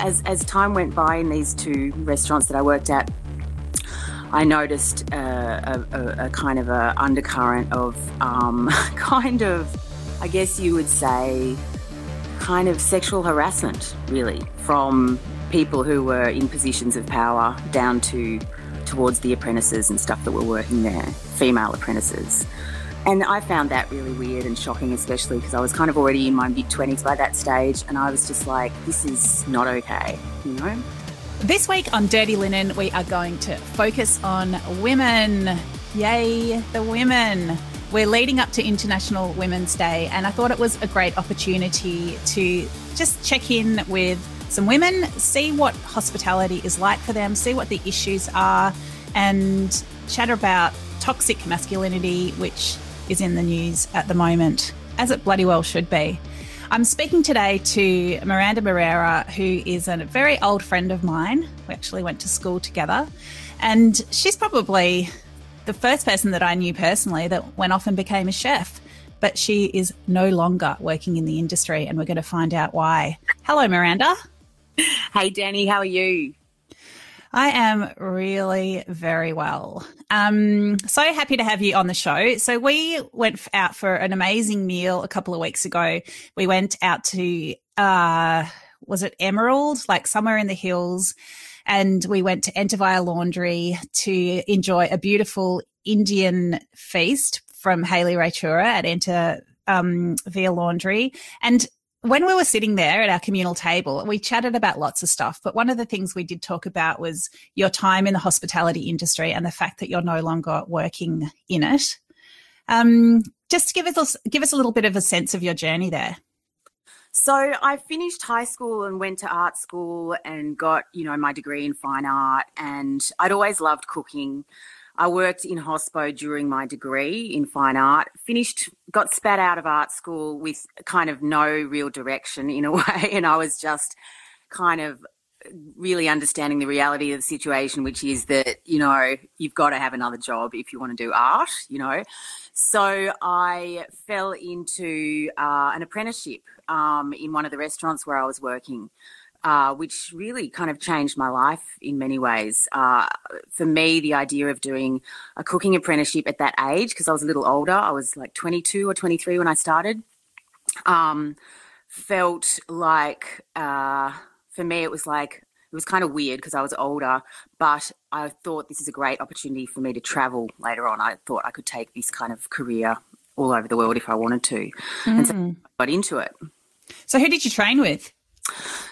as as time went by in these two restaurants that I worked at, I noticed uh, a, a, a, kind of a undercurrent of um, kind of, I guess you would say, kind of sexual harassment, really, from people who were in positions of power down to towards the apprentices and stuff that were working there, female apprentices. And I found that really weird and shocking, especially because I was kind of already in my mid 20s by that stage. And I was just like, this is not okay, you know? This week on Dirty Linen, we are going to focus on women. Yay, the women. We're leading up to International Women's Day, and I thought it was a great opportunity to just check in with some women, see what hospitality is like for them, see what the issues are, and chat about toxic masculinity, which is in the news at the moment, as it bloody well should be. I'm speaking today to Miranda Moreira, who is a very old friend of mine. We actually went to school together. And she's probably the first person that I knew personally that went off and became a chef. But she is no longer working in the industry, and we're going to find out why. Hello, Miranda. Hey, Dani, how are you? I am really very well. Um, so happy to have you on the show. So we went out for an amazing meal a couple of weeks ago. We went out to, uh, was it Emerald, like somewhere in the hills. And we went to Enter Via Laundry to enjoy a beautiful Indian feast from Helly Raichura at Enter um, Via Laundry. And when we were sitting there at our communal table, we chatted about lots of stuff. But one of the things we did talk about was your time in the hospitality industry and the fact that you're no longer working in it. Um, just give us give us a little bit of a sense of your journey there. So I finished high school and went to art school and got you know my degree in fine art. And I'd always loved cooking. I worked in hospo during my degree in fine art, finished, got spat out of art school with kind of no real direction in a way. And I was just kind of really understanding the reality of the situation, which is that, you know, you've got to have another job if you want to do art, you know. So I fell into uh, an apprenticeship um, in one of the restaurants where I was working uh, which really kind of changed my life in many ways. Uh, for me, the idea of doing a cooking apprenticeship at that age, because I was a little older, I was like 22 or 23 when I started, um, felt like, uh, for me, it was like, it was kind of weird because I was older, but I thought this is a great opportunity for me to travel later on. I thought I could take this kind of career all over the world if I wanted to. Mm. And so mm. I got into it. So, who did you train with?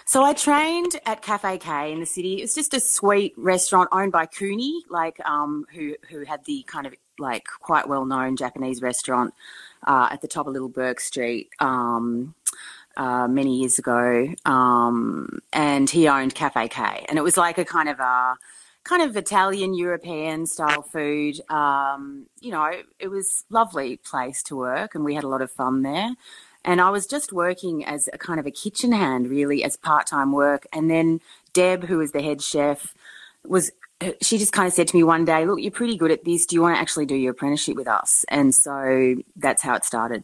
So I trained at Cafe K in the city. It's just a sweet restaurant owned by Kuni, like um, who who had the kind of like quite well known Japanese restaurant uh, at the top of Little Bourke Street. Um, uh, many years ago, um, and he owned Cafe K, and it was like a kind of a kind of Italian European style food. Um, you know, it was lovely place to work, and we had a lot of fun there. And I was just working as a kind of a kitchen hand, really, as part time work. And then Deb, who was the head chef, was she just kind of said to me one day, Look, you're pretty good at this. Do you want to actually do your apprenticeship with us? And so that's how it started.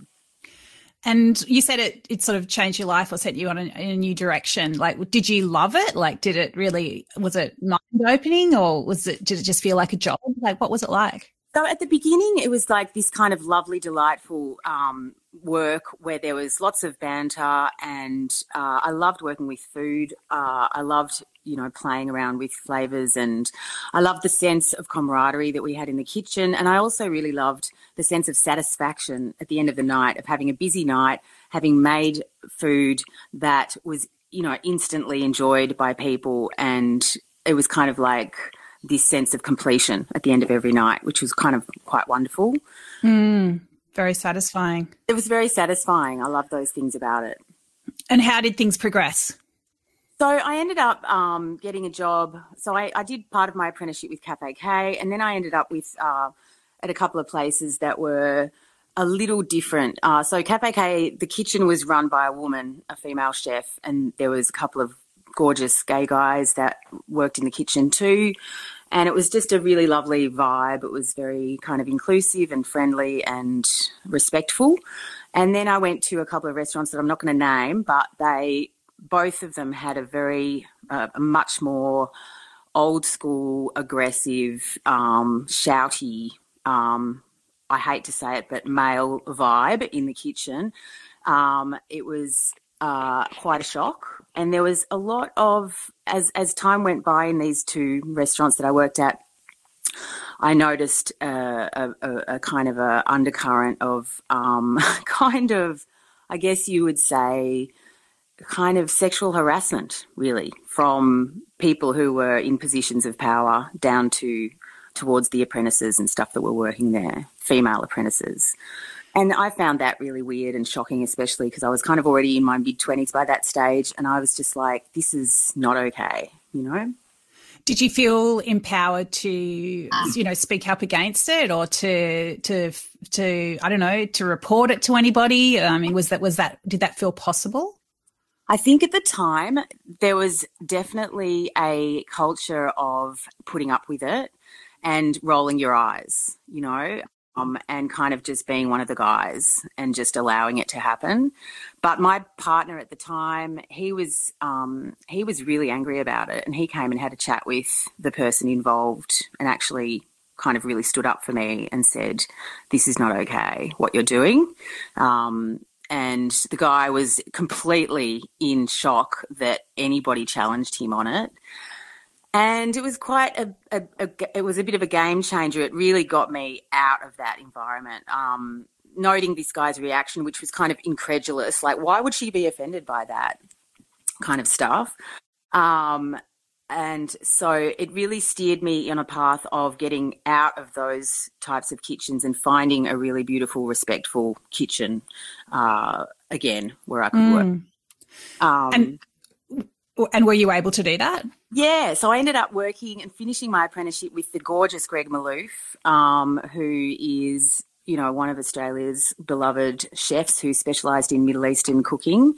And you said it, it sort of changed your life or set you on a, a new direction. Like, did you love it? Like, did it really, was it mind opening or was it, did it just feel like a job? Like, what was it like? So at the beginning, it was like this kind of lovely, delightful um, work where there was lots of banter, and uh, I loved working with food. Uh, I loved, you know, playing around with flavors, and I loved the sense of camaraderie that we had in the kitchen. And I also really loved the sense of satisfaction at the end of the night of having a busy night, having made food that was, you know, instantly enjoyed by people, and it was kind of like this sense of completion at the end of every night, which was kind of quite wonderful. Mm. Very satisfying. It was very satisfying. I love those things about it. And how did things progress? So I ended up um, getting a job. So I, I, did part of my apprenticeship with Cafe K, and then I ended up with uh, at a couple of places that were a little different. Uh, so Cafe K, the kitchen was run by a woman, a female chef, and there was a couple of gorgeous gay guys that worked in the kitchen too. And it was just a really lovely vibe. It was very kind of inclusive and friendly and respectful. And then I went to a couple of restaurants that I'm not going to name, but they both of them had a very a much more old school, aggressive, um, shouty, um, I hate to say it, but male vibe in the kitchen. Um, it was uh, quite a shock. And there was a lot of, as, as time went by in these two restaurants that I worked at, I noticed uh, a, a, a, kind of a undercurrent of um, kind of, I guess you would say, kind of sexual harassment, really, from people who were in positions of power down to towards the apprentices and stuff that were working there, female apprentices. And I found that really weird and shocking, especially because I was kind of already in my mid 20s by that stage. And I was just like, this is not okay, you know? Did you feel empowered to, you know, speak up against it, or to, to, to, I don't know, to report it to anybody? I mean, was that was that did that feel possible? I think at the time there was definitely a culture of putting up with it and rolling your eyes, you know, um, and kind of just being one of the guys and just allowing it to happen. But my partner at the time, he was um, he was really angry about it, and he came and had a chat with the person involved, and actually kind of really stood up for me and said, "This is not okay. What you're doing." Um, and the guy was completely in shock that anybody challenged him on it and it was quite a, a, a, it was a bit of a game changer. It really got me out of that environment. Um, noting this guy's reaction which was kind of incredulous like why would she be offended by that kind of stuff? Um, and so it really steered me on a path of getting out of those types of kitchens and finding a really beautiful respectful kitchen uh, again where i could mm. work um, and and were you able to do that? Yeah, so I ended up working and finishing my apprenticeship with the gorgeous Greg Malouf, um, who is, you know, one of Australia's beloved chefs who specialised in Middle Eastern cooking.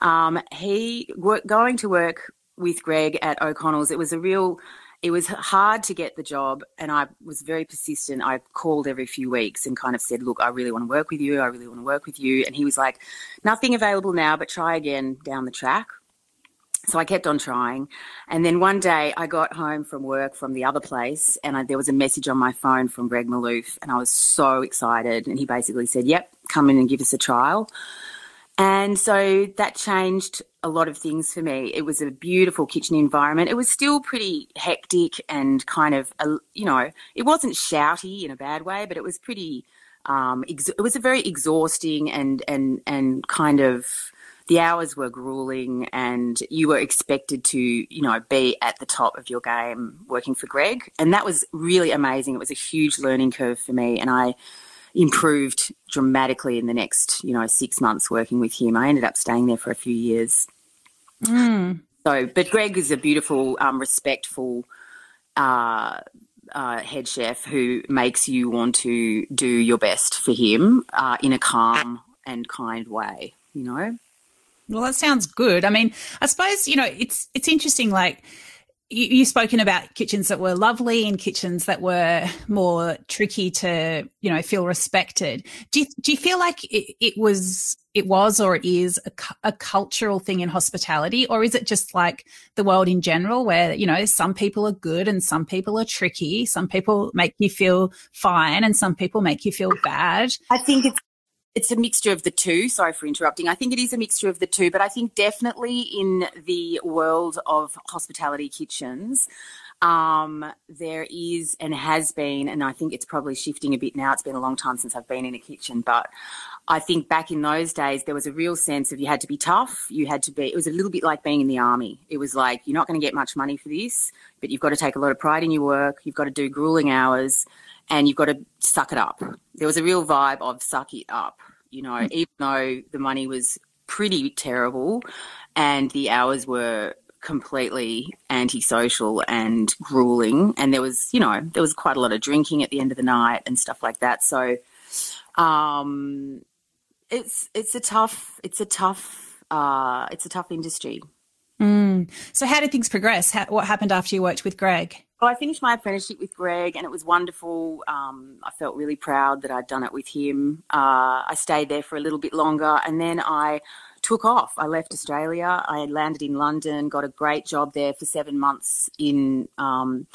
Um, he going to work with Greg at O'Connell's. It was a real. It was hard to get the job, and I was very persistent. I called every few weeks and kind of said, "Look, I really want to work with you. I really want to work with you." And he was like, "Nothing available now, but try again down the track." So I kept on trying. And then one day I got home from work from the other place and I, there was a message on my phone from Greg Malouf and I was so excited. And he basically said, Yep, come in and give us a trial. And so that changed a lot of things for me. It was a beautiful kitchen environment. It was still pretty hectic and kind of, you know, it wasn't shouty in a bad way, but it was pretty, um, ex- it was a very exhausting and, and, and kind of, the hours were grueling and you were expected to, you know, be at the top of your game working for Greg. And that was really amazing. It was a huge learning curve for me. And I improved dramatically in the next, you know, six months working with him. I ended up staying there for a few years. Mm. So, but Greg is a beautiful, um, respectful, uh, uh, head chef who makes you want to do your best for him uh, in a calm and kind way, you know? Well, that sounds good. I mean, I suppose, you know, it's it's interesting like you, you've spoken about kitchens that were lovely and kitchens that were more tricky to, you know, feel respected. Do you, do you feel like it, it was it was or it is a, a, cultural thing in hospitality or is it just like the world in general where you know some people are good and some people are tricky some people make you feel fine and some people make you feel bad i think it's it's a mixture of the two. Sorry for interrupting. I think it is a mixture of the two, but I think definitely in the world of hospitality kitchens, um, there is and has been, and I think it's probably shifting a bit now. It's been a long time since I've been in a kitchen, but I think back in those days, there was a real sense of you had to be tough. You had to be, it was a little bit like being in the army. It was like, you're not going to get much money for this, but you've got to take a lot of pride in your work. You've got to do grueling hours and you've got to suck it up. There was a real vibe of suck it up, you know, mm. even though the money was pretty terrible and the hours were completely antisocial and grueling and there was you know there was quite a lot of drinking at the end of the night and stuff like that so um it's it's a tough it's a tough uh it's a tough industry mm. so how did things progress how, what happened after you worked with greg well, I finished my apprenticeship with Greg, and it was wonderful. Um, I felt really proud that I'd done it with him. Uh, I stayed there for a little bit longer, and then I took off. I left Australia. I landed in London, got a great job there for seven months in um,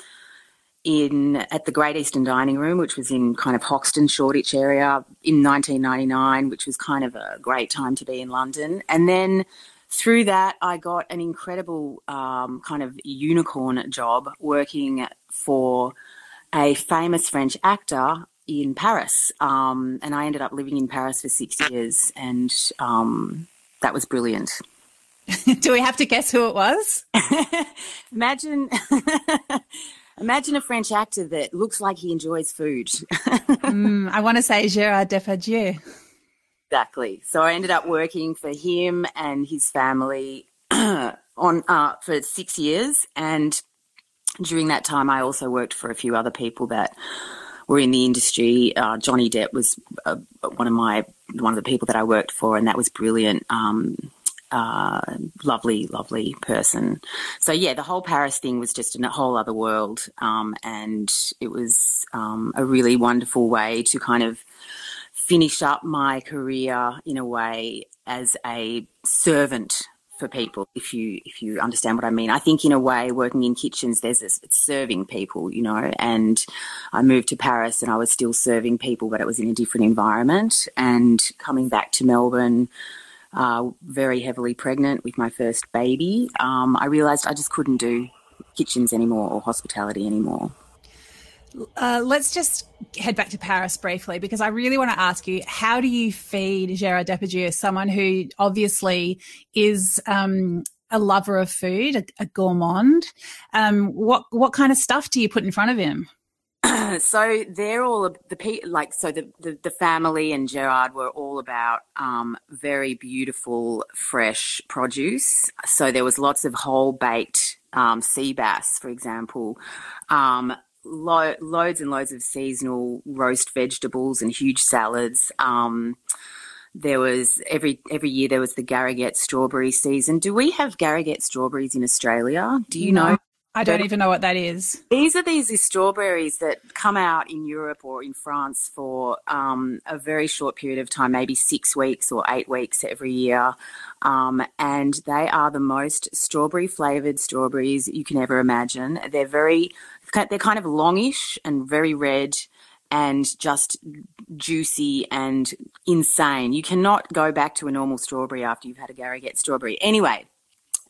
in at the Great Eastern Dining Room, which was in kind of Hoxton, Shoreditch area in 1999, which was kind of a great time to be in London. And then through that, I got an incredible um, kind of unicorn job working for a famous French actor in Paris. Um, and I ended up living in Paris for six years, and um, that was brilliant. Do we have to guess who it was? imagine, imagine a French actor that looks like he enjoys food. mm, I want to say Gerard Depardieu. Exactly. So I ended up working for him and his family on uh, for six years, and during that time, I also worked for a few other people that were in the industry. Uh, Johnny Depp was uh, one of my one of the people that I worked for, and that was brilliant. Um, uh, lovely, lovely person. So yeah, the whole Paris thing was just a whole other world, um, and it was um, a really wonderful way to kind of finish up my career in a way as a servant for people if you if you understand what I mean. I think in a way working in kitchens there's this it's serving people, you know, and I moved to Paris and I was still serving people but it was in a different environment and coming back to Melbourne uh, very heavily pregnant with my first baby, um, I realized I just couldn't do kitchens anymore or hospitality anymore. Uh, let's just head back to Paris briefly because I really want to ask you how do you feed Gerard Depardieu, someone who obviously is um, a lover of food, a, a gourmand? Um, what what kind of stuff do you put in front of him? so they're all the like so the, the, the family and Gerard were all about um, very beautiful fresh produce. So there was lots of whole baked um, sea bass, for example. Um, lo- loads and loads of seasonal roast vegetables and huge salads. Um, there was every every year there was the Gariguette strawberry season. Do we have Gariguette strawberries in Australia? Do you no. know? I don't even know what that is. These are these strawberries that come out in Europe or in France for um, a very short period of time, maybe six weeks or eight weeks every year. Um, and they are the most strawberry flavored strawberries you can ever imagine. They're very, they're kind of longish and very red and just juicy and insane. You cannot go back to a normal strawberry after you've had a Gariguette strawberry. Anyway,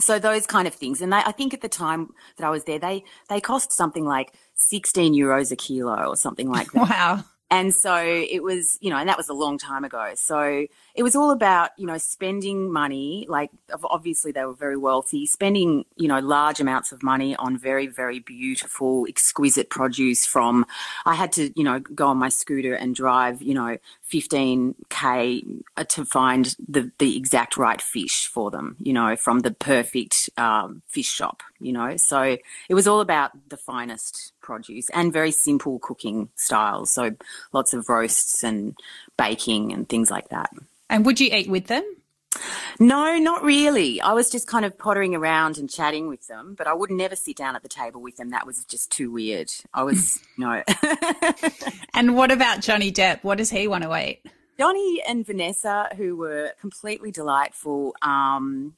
so those kind of things and they, i think at the time that i was there they they cost something like 16 euros a kilo or something like that wow and so it was, you know, and that was a long time ago. So it was all about, you know, spending money. Like, obviously, they were very wealthy, spending, you know, large amounts of money on very, very beautiful, exquisite produce from, I had to, you know, go on my scooter and drive, you know, 15K uh, to find the, the exact right fish for them, you know, from the perfect um, fish shop, you know. So it was all about the finest produce and very simple cooking styles. So lots of roasts and baking and things like that. And would you eat with them? No, not really. I was just kind of pottering around and chatting with them, but I would never sit down at the table with them. That was just too weird. I was, no. and what about Johnny Depp? What does he want to eat? Johnny and Vanessa, who were completely delightful, um,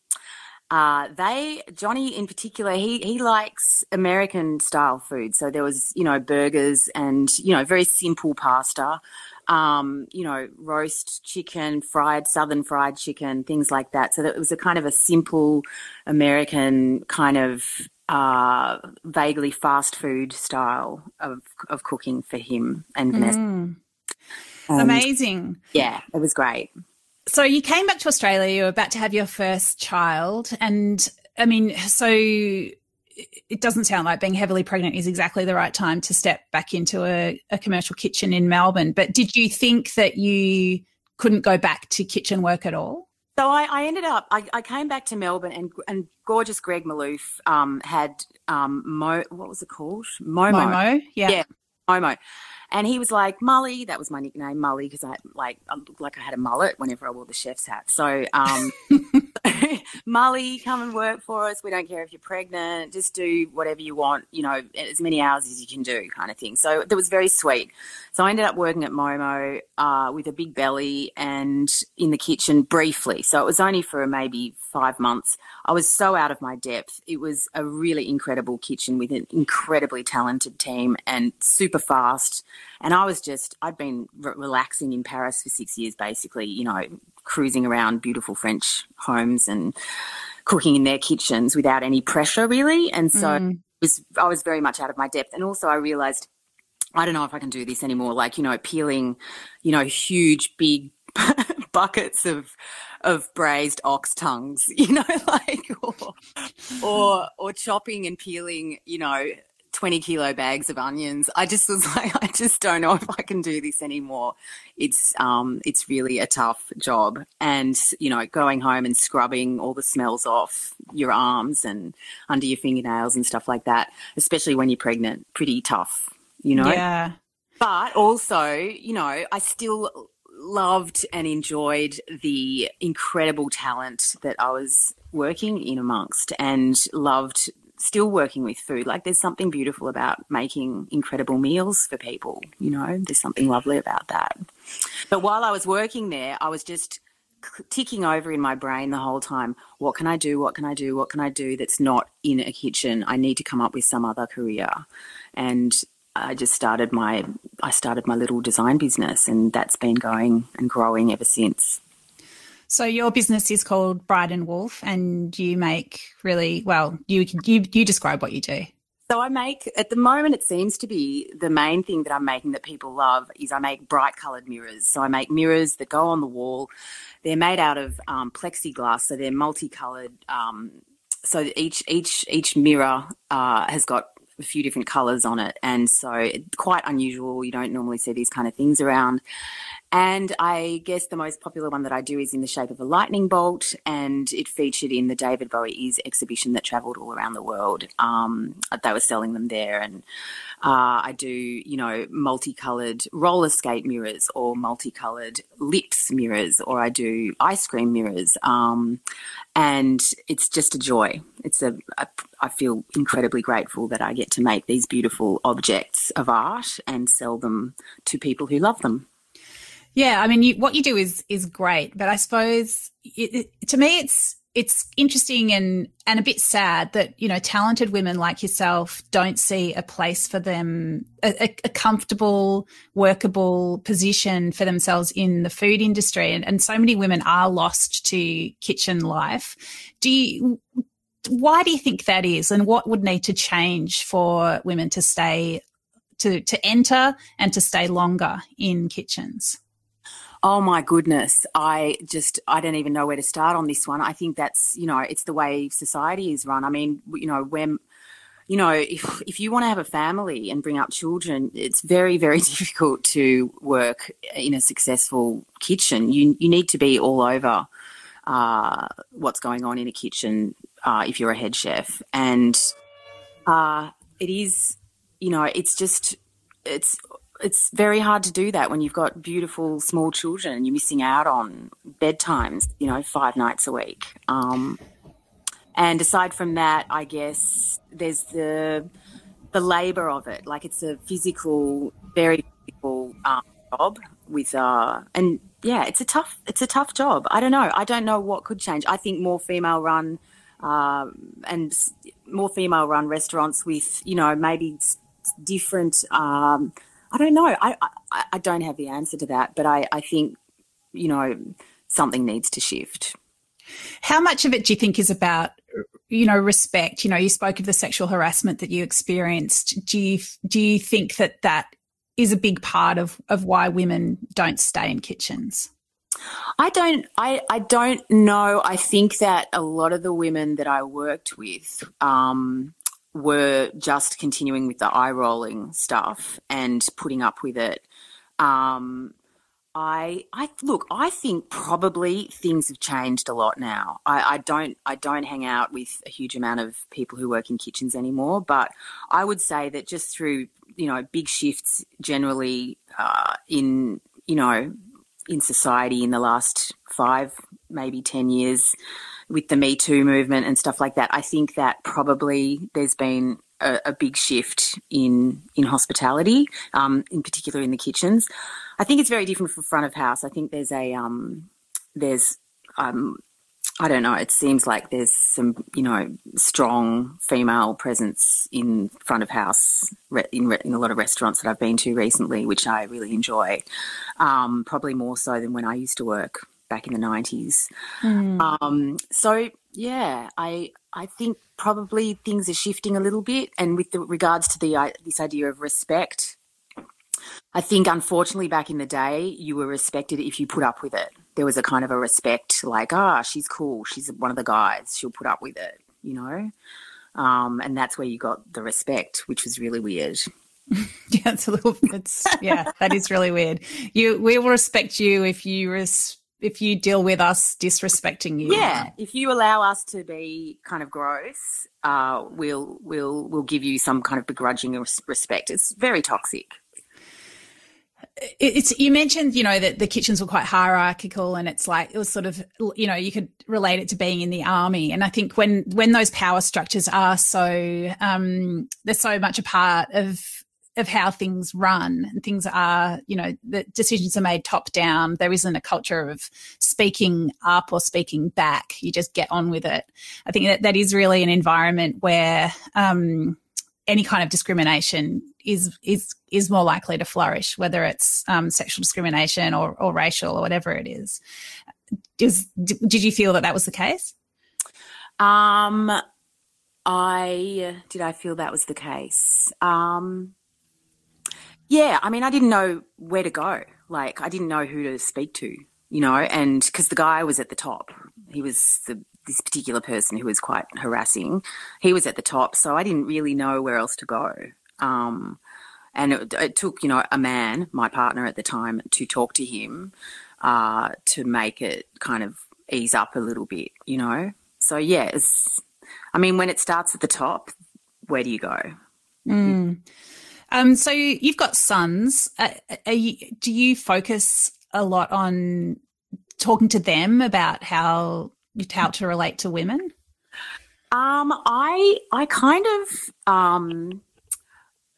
uh, they Johnny in particular, he he likes American style food. So there was you know burgers and you know very simple pasta, um, you know roast chicken, fried southern fried chicken, things like that. So that it was a kind of a simple American kind of uh, vaguely fast food style of of cooking for him and Vanessa. Mm. Amazing. Yeah, it was great. So you came back to Australia, you were about to have your first child. And I mean, so it doesn't sound like being heavily pregnant is exactly the right time to step back into a, a commercial kitchen in Melbourne. But did you think that you couldn't go back to kitchen work at all? So I, I ended up, I, I, came back to Melbourne and, and gorgeous Greg Malouf um, had um, Mo, what was it called? Momo. Momo, yeah. Yeah, Momo. And he was like, Molly, that was my nickname, Molly, because I like I looked like I had a mullet whenever I wore the chef's hat. So um, Molly, come and work for us. We don't care if you're pregnant. Just do whatever you want, you know, as many hours as you can do, kind of thing. So that was very sweet. So I ended up working at Momo uh, with a big belly and in the kitchen briefly. So it was only for maybe five months. I was so out of my depth. It was a really incredible kitchen with an incredibly talented team and super fast. And I was just, I'd been re- relaxing in Paris for six years, basically, you know, cruising around beautiful French homes and cooking in their kitchens without any pressure, really. And so mm. was, I was very much out of my depth. And also, I realized I don't know if I can do this anymore. Like, you know, peeling, you know, huge, big buckets of of braised ox tongues, you know, like or, or or chopping and peeling, you know, 20 kilo bags of onions. I just was like, I just don't know if I can do this anymore. It's, um, it's really a tough job. And, you know, going home and scrubbing all the smells off your arms and under your fingernails and stuff like that, especially when you're pregnant, pretty tough, you know? Yeah. But also, you know, I still loved and enjoyed the incredible talent that I was working in amongst and loved still working with food. Like there's something beautiful about making incredible meals for people, you know, there's something lovely about that. But while I was working there, I was just ticking over in my brain the whole time what can I do? What can I do? What can I do that's not in a kitchen? I need to come up with some other career. And I just started my I started my little design business and that's been going and growing ever since. So your business is called Bright and Wolf, and you make really well. You you you describe what you do. So I make at the moment it seems to be the main thing that I'm making that people love is I make bright coloured mirrors. So I make mirrors that go on the wall. They're made out of um, plexiglass, so they're multicoloured. Um, so each each each mirror uh, has got a few different colours on it, and so quite unusual. You don't normally see these kind of things around. And I guess the most popular one that I do is in the shape of a lightning bolt, and it featured in the David Bowie Is exhibition that travelled all around the world. Um, they were selling them there, and uh, I do, you know, multicoloured roller skate mirrors or multicoloured lips mirrors, or I do ice cream mirrors, um, and it's just a joy. It's a, a I feel incredibly grateful that I get to make these beautiful objects of art and sell them to people who love them. Yeah, I mean, you, what you do is is great, but I suppose it, it, to me, it's it's interesting and and a bit sad that you know talented women like yourself don't see a place for them, a, a comfortable, workable position for themselves in the food industry, and, and so many women are lost to kitchen life. Do you? Why do you think that is, and what would need to change for women to stay to to enter and to stay longer in kitchens? Oh my goodness. I just, I don't even know where to start on this one. I think that's, you know, it's the way society is run. I mean, you know, when, you know, if, if you want to have a family and bring up children, it's very, very difficult to work in a successful kitchen. You, you need to be all over uh, what's going on in a kitchen uh, if you're a head chef. And uh, it is, you know, it's just, it's it's very hard to do that when you've got beautiful small children and you're missing out on bedtimes, you know, five nights a week. Um, and aside from that, I guess there's the the labour of it. Like it's a physical, very physical um, job with uh, and yeah, it's a tough it's a tough job. I don't know. I don't know what could change. I think more female run uh, and more female run restaurants with you know maybe different. Um, I don't know. I, I, I don't have the answer to that, but I, I think, you know, something needs to shift. How much of it do you think is about, you know, respect? You know, you spoke of the sexual harassment that you experienced. Do you do you think that that is a big part of of why women don't stay in kitchens? I don't. I, I don't know. I think that a lot of the women that I worked with, um, were just continuing with the eye rolling stuff and putting up with it. Um, I, I look. I think probably things have changed a lot now. I, I, don't, I don't hang out with a huge amount of people who work in kitchens anymore. But I would say that just through, you know, big shifts generally uh, in, you know, in society in the last five, maybe ten years, with the Me Too movement and stuff like that, I think that probably there's been a, a big shift in in hospitality, um, in particular in the kitchens. I think it's very different for front of house. I think there's a um, there's um, I don't know. It seems like there's some, you know, strong female presence in front of house in, in a lot of restaurants that I've been to recently, which I really enjoy. Um, probably more so than when I used to work back in the 90s. Mm. Um, so, yeah, I I think probably things are shifting a little bit. And with the, regards to the uh, this idea of respect, I think unfortunately back in the day, you were respected if you put up with it. There was a kind of a respect, like, ah, oh, she's cool. She's one of the guys. She'll put up with it, you know? Um, and that's where you got the respect, which was really weird. yeah, it's a little. It's yeah, that is really weird. You, we will respect you if you res, if you deal with us disrespecting you. Yeah, if you allow us to be kind of gross, uh, we'll we'll we'll give you some kind of begrudging respect. It's very toxic it's you mentioned you know that the kitchens were quite hierarchical and it's like it was sort of you know you could relate it to being in the army and i think when when those power structures are so um they're so much a part of of how things run and things are you know the decisions are made top down there isn't a culture of speaking up or speaking back you just get on with it i think that that is really an environment where um any kind of discrimination is is is more likely to flourish, whether it's um, sexual discrimination or, or racial or whatever it is. Is, did you feel that that was the case? Um, I did. I feel that was the case. Um, yeah, I mean, I didn't know where to go. Like, I didn't know who to speak to, you know, and because the guy was at the top, he was the this particular person who was quite harassing. He was at the top, so I didn't really know where else to go. Um, and it, it, took, you know, a man, my partner at the time, to talk to him uh, to make it kind of ease up a little bit, you know. So yeah, I mean, when it starts at the top, where do you go? Mm. Um, so you've got sons. Uh, you, do you focus a lot on talking to them about how how to relate to women? Um, I I kind of um,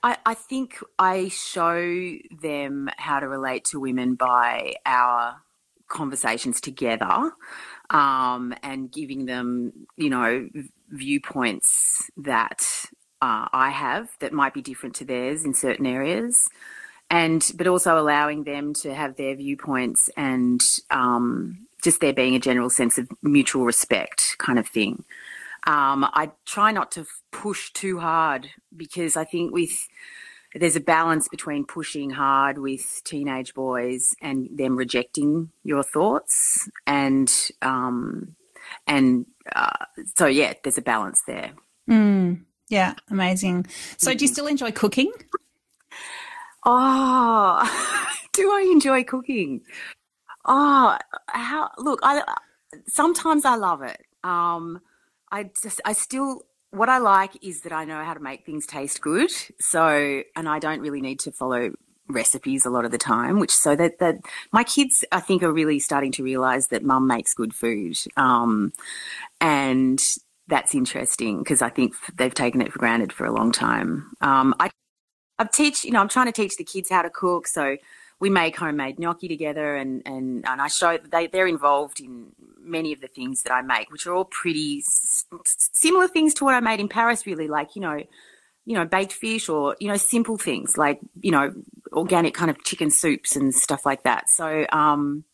I, I think I show them how to relate to women by our conversations together um, and giving them, you know, viewpoints that uh, I have that might be different to theirs in certain areas. And, but also allowing them to have their viewpoints and um, just there being a general sense of mutual respect kind of thing. Um, I try not to push too hard because I think with there's a balance between pushing hard with teenage boys and them rejecting your thoughts and um, and uh, so yeah, there's a balance there. Mm, yeah, amazing. So, do you mm-hmm. still enjoy cooking? Oh, do I enjoy cooking? Oh, how look, I sometimes I love it. Um, I just I still what I like is that I know how to make things taste good. So, and I don't really need to follow recipes a lot of the time, which so that, that my kids, I think, are really starting to realize that mum makes good food. Um, and that's interesting because I think they've taken it for granted for a long time. Um, I, I teach, you know, I'm trying to teach the kids how to cook. So we make homemade gnocchi together and, and, and I show they, they're involved in many of the things that I make, which are all pretty s- similar things to what I made in Paris, really, like, you know, you know, baked fish or, you know, simple things like, you know, organic kind of chicken soups and stuff like that. So, um,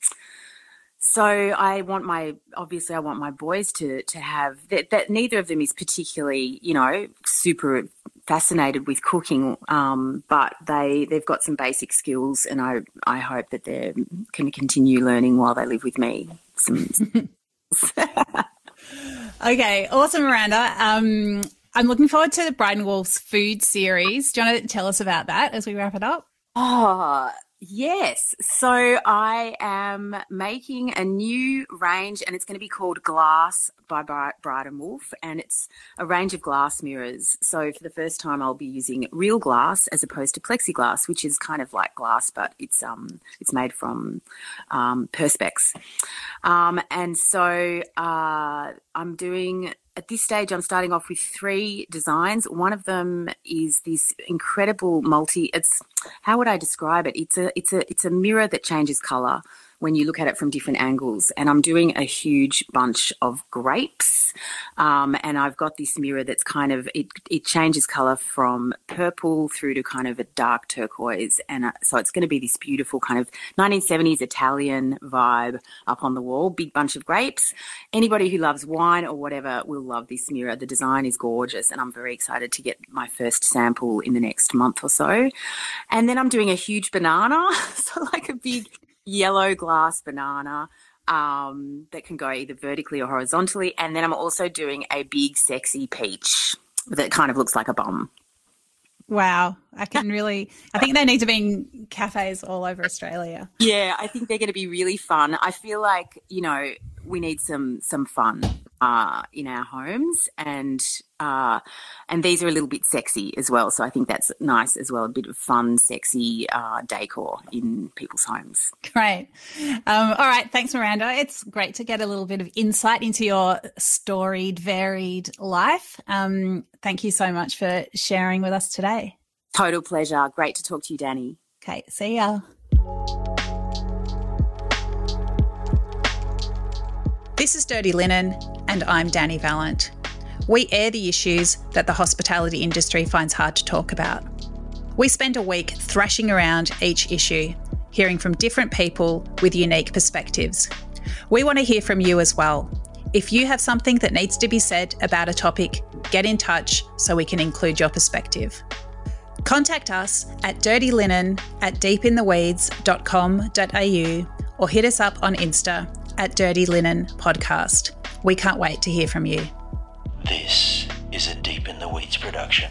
so I want my obviously I want my boys to to have that, that neither of them is particularly you know super fascinated with cooking, um, but they they've got some basic skills, and I I hope that they can continue learning while they live with me. okay, awesome, Miranda. Um, I'm looking forward to the Bride Wolves food series. Do you want to tell us about that as we wrap it up? Oh, Yes. So I am making a new range and it's going to be called Glass by Bright and Wolf, and it's a range of glass mirrors. So for the first time, I'll be using real glass as opposed to plexiglass, which is kind of like glass, but it's um it's made from um, perspex. Um, and so uh, I'm doing at this stage, I'm starting off with three designs. One of them is this incredible multi. It's how would I describe it? It's a it's a it's a mirror that changes color when you look at it from different angles. And I'm doing a huge bunch of grapes. Um, and I've got this mirror that's kind of, it, it changes color from purple through to kind of a dark turquoise. And uh, so it's going to be this beautiful kind of 1970s Italian vibe up on the wall, big bunch of grapes. Anybody who loves wine or whatever will love this mirror. The design is gorgeous and I'm very excited to get my first sample in the next month or so. And then I'm doing a huge banana. so like a big yellow glass banana um, that can go either vertically or horizontally. And then I'm also doing a big, sexy peach that kind of looks like a bomb. Wow. I can really, I think they need to be in cafes all over Australia. Yeah, I think they're going to be really fun. I feel like, you know, we need some, some fun uh, in our homes, and uh, and these are a little bit sexy as well. So I think that's nice as well. A bit of fun, sexy uh, decor in people's homes. Great. Um, all right, thanks, Miranda. It's great to get a little bit of insight into your storied, varied life. Um, thank you so much for sharing with us today. Total pleasure. Great to talk to you, Dani. Okay, see ya. This is Dirty Linen, and I'm Dani Valent. We air the issues that the hospitality industry finds hard to talk about. We spend a week thrashing around each issue, hearing from different people with unique perspectives. We want to hear from you as well. If you have something that needs to be said about a topic, get in touch so we can include your perspective. Contact us at dirtylinen at deepintheweeds.com.au or hit us up on Insta at Dirty Linen Podcast. We can't wait to hear from you. This is a Deep in the Weeds production.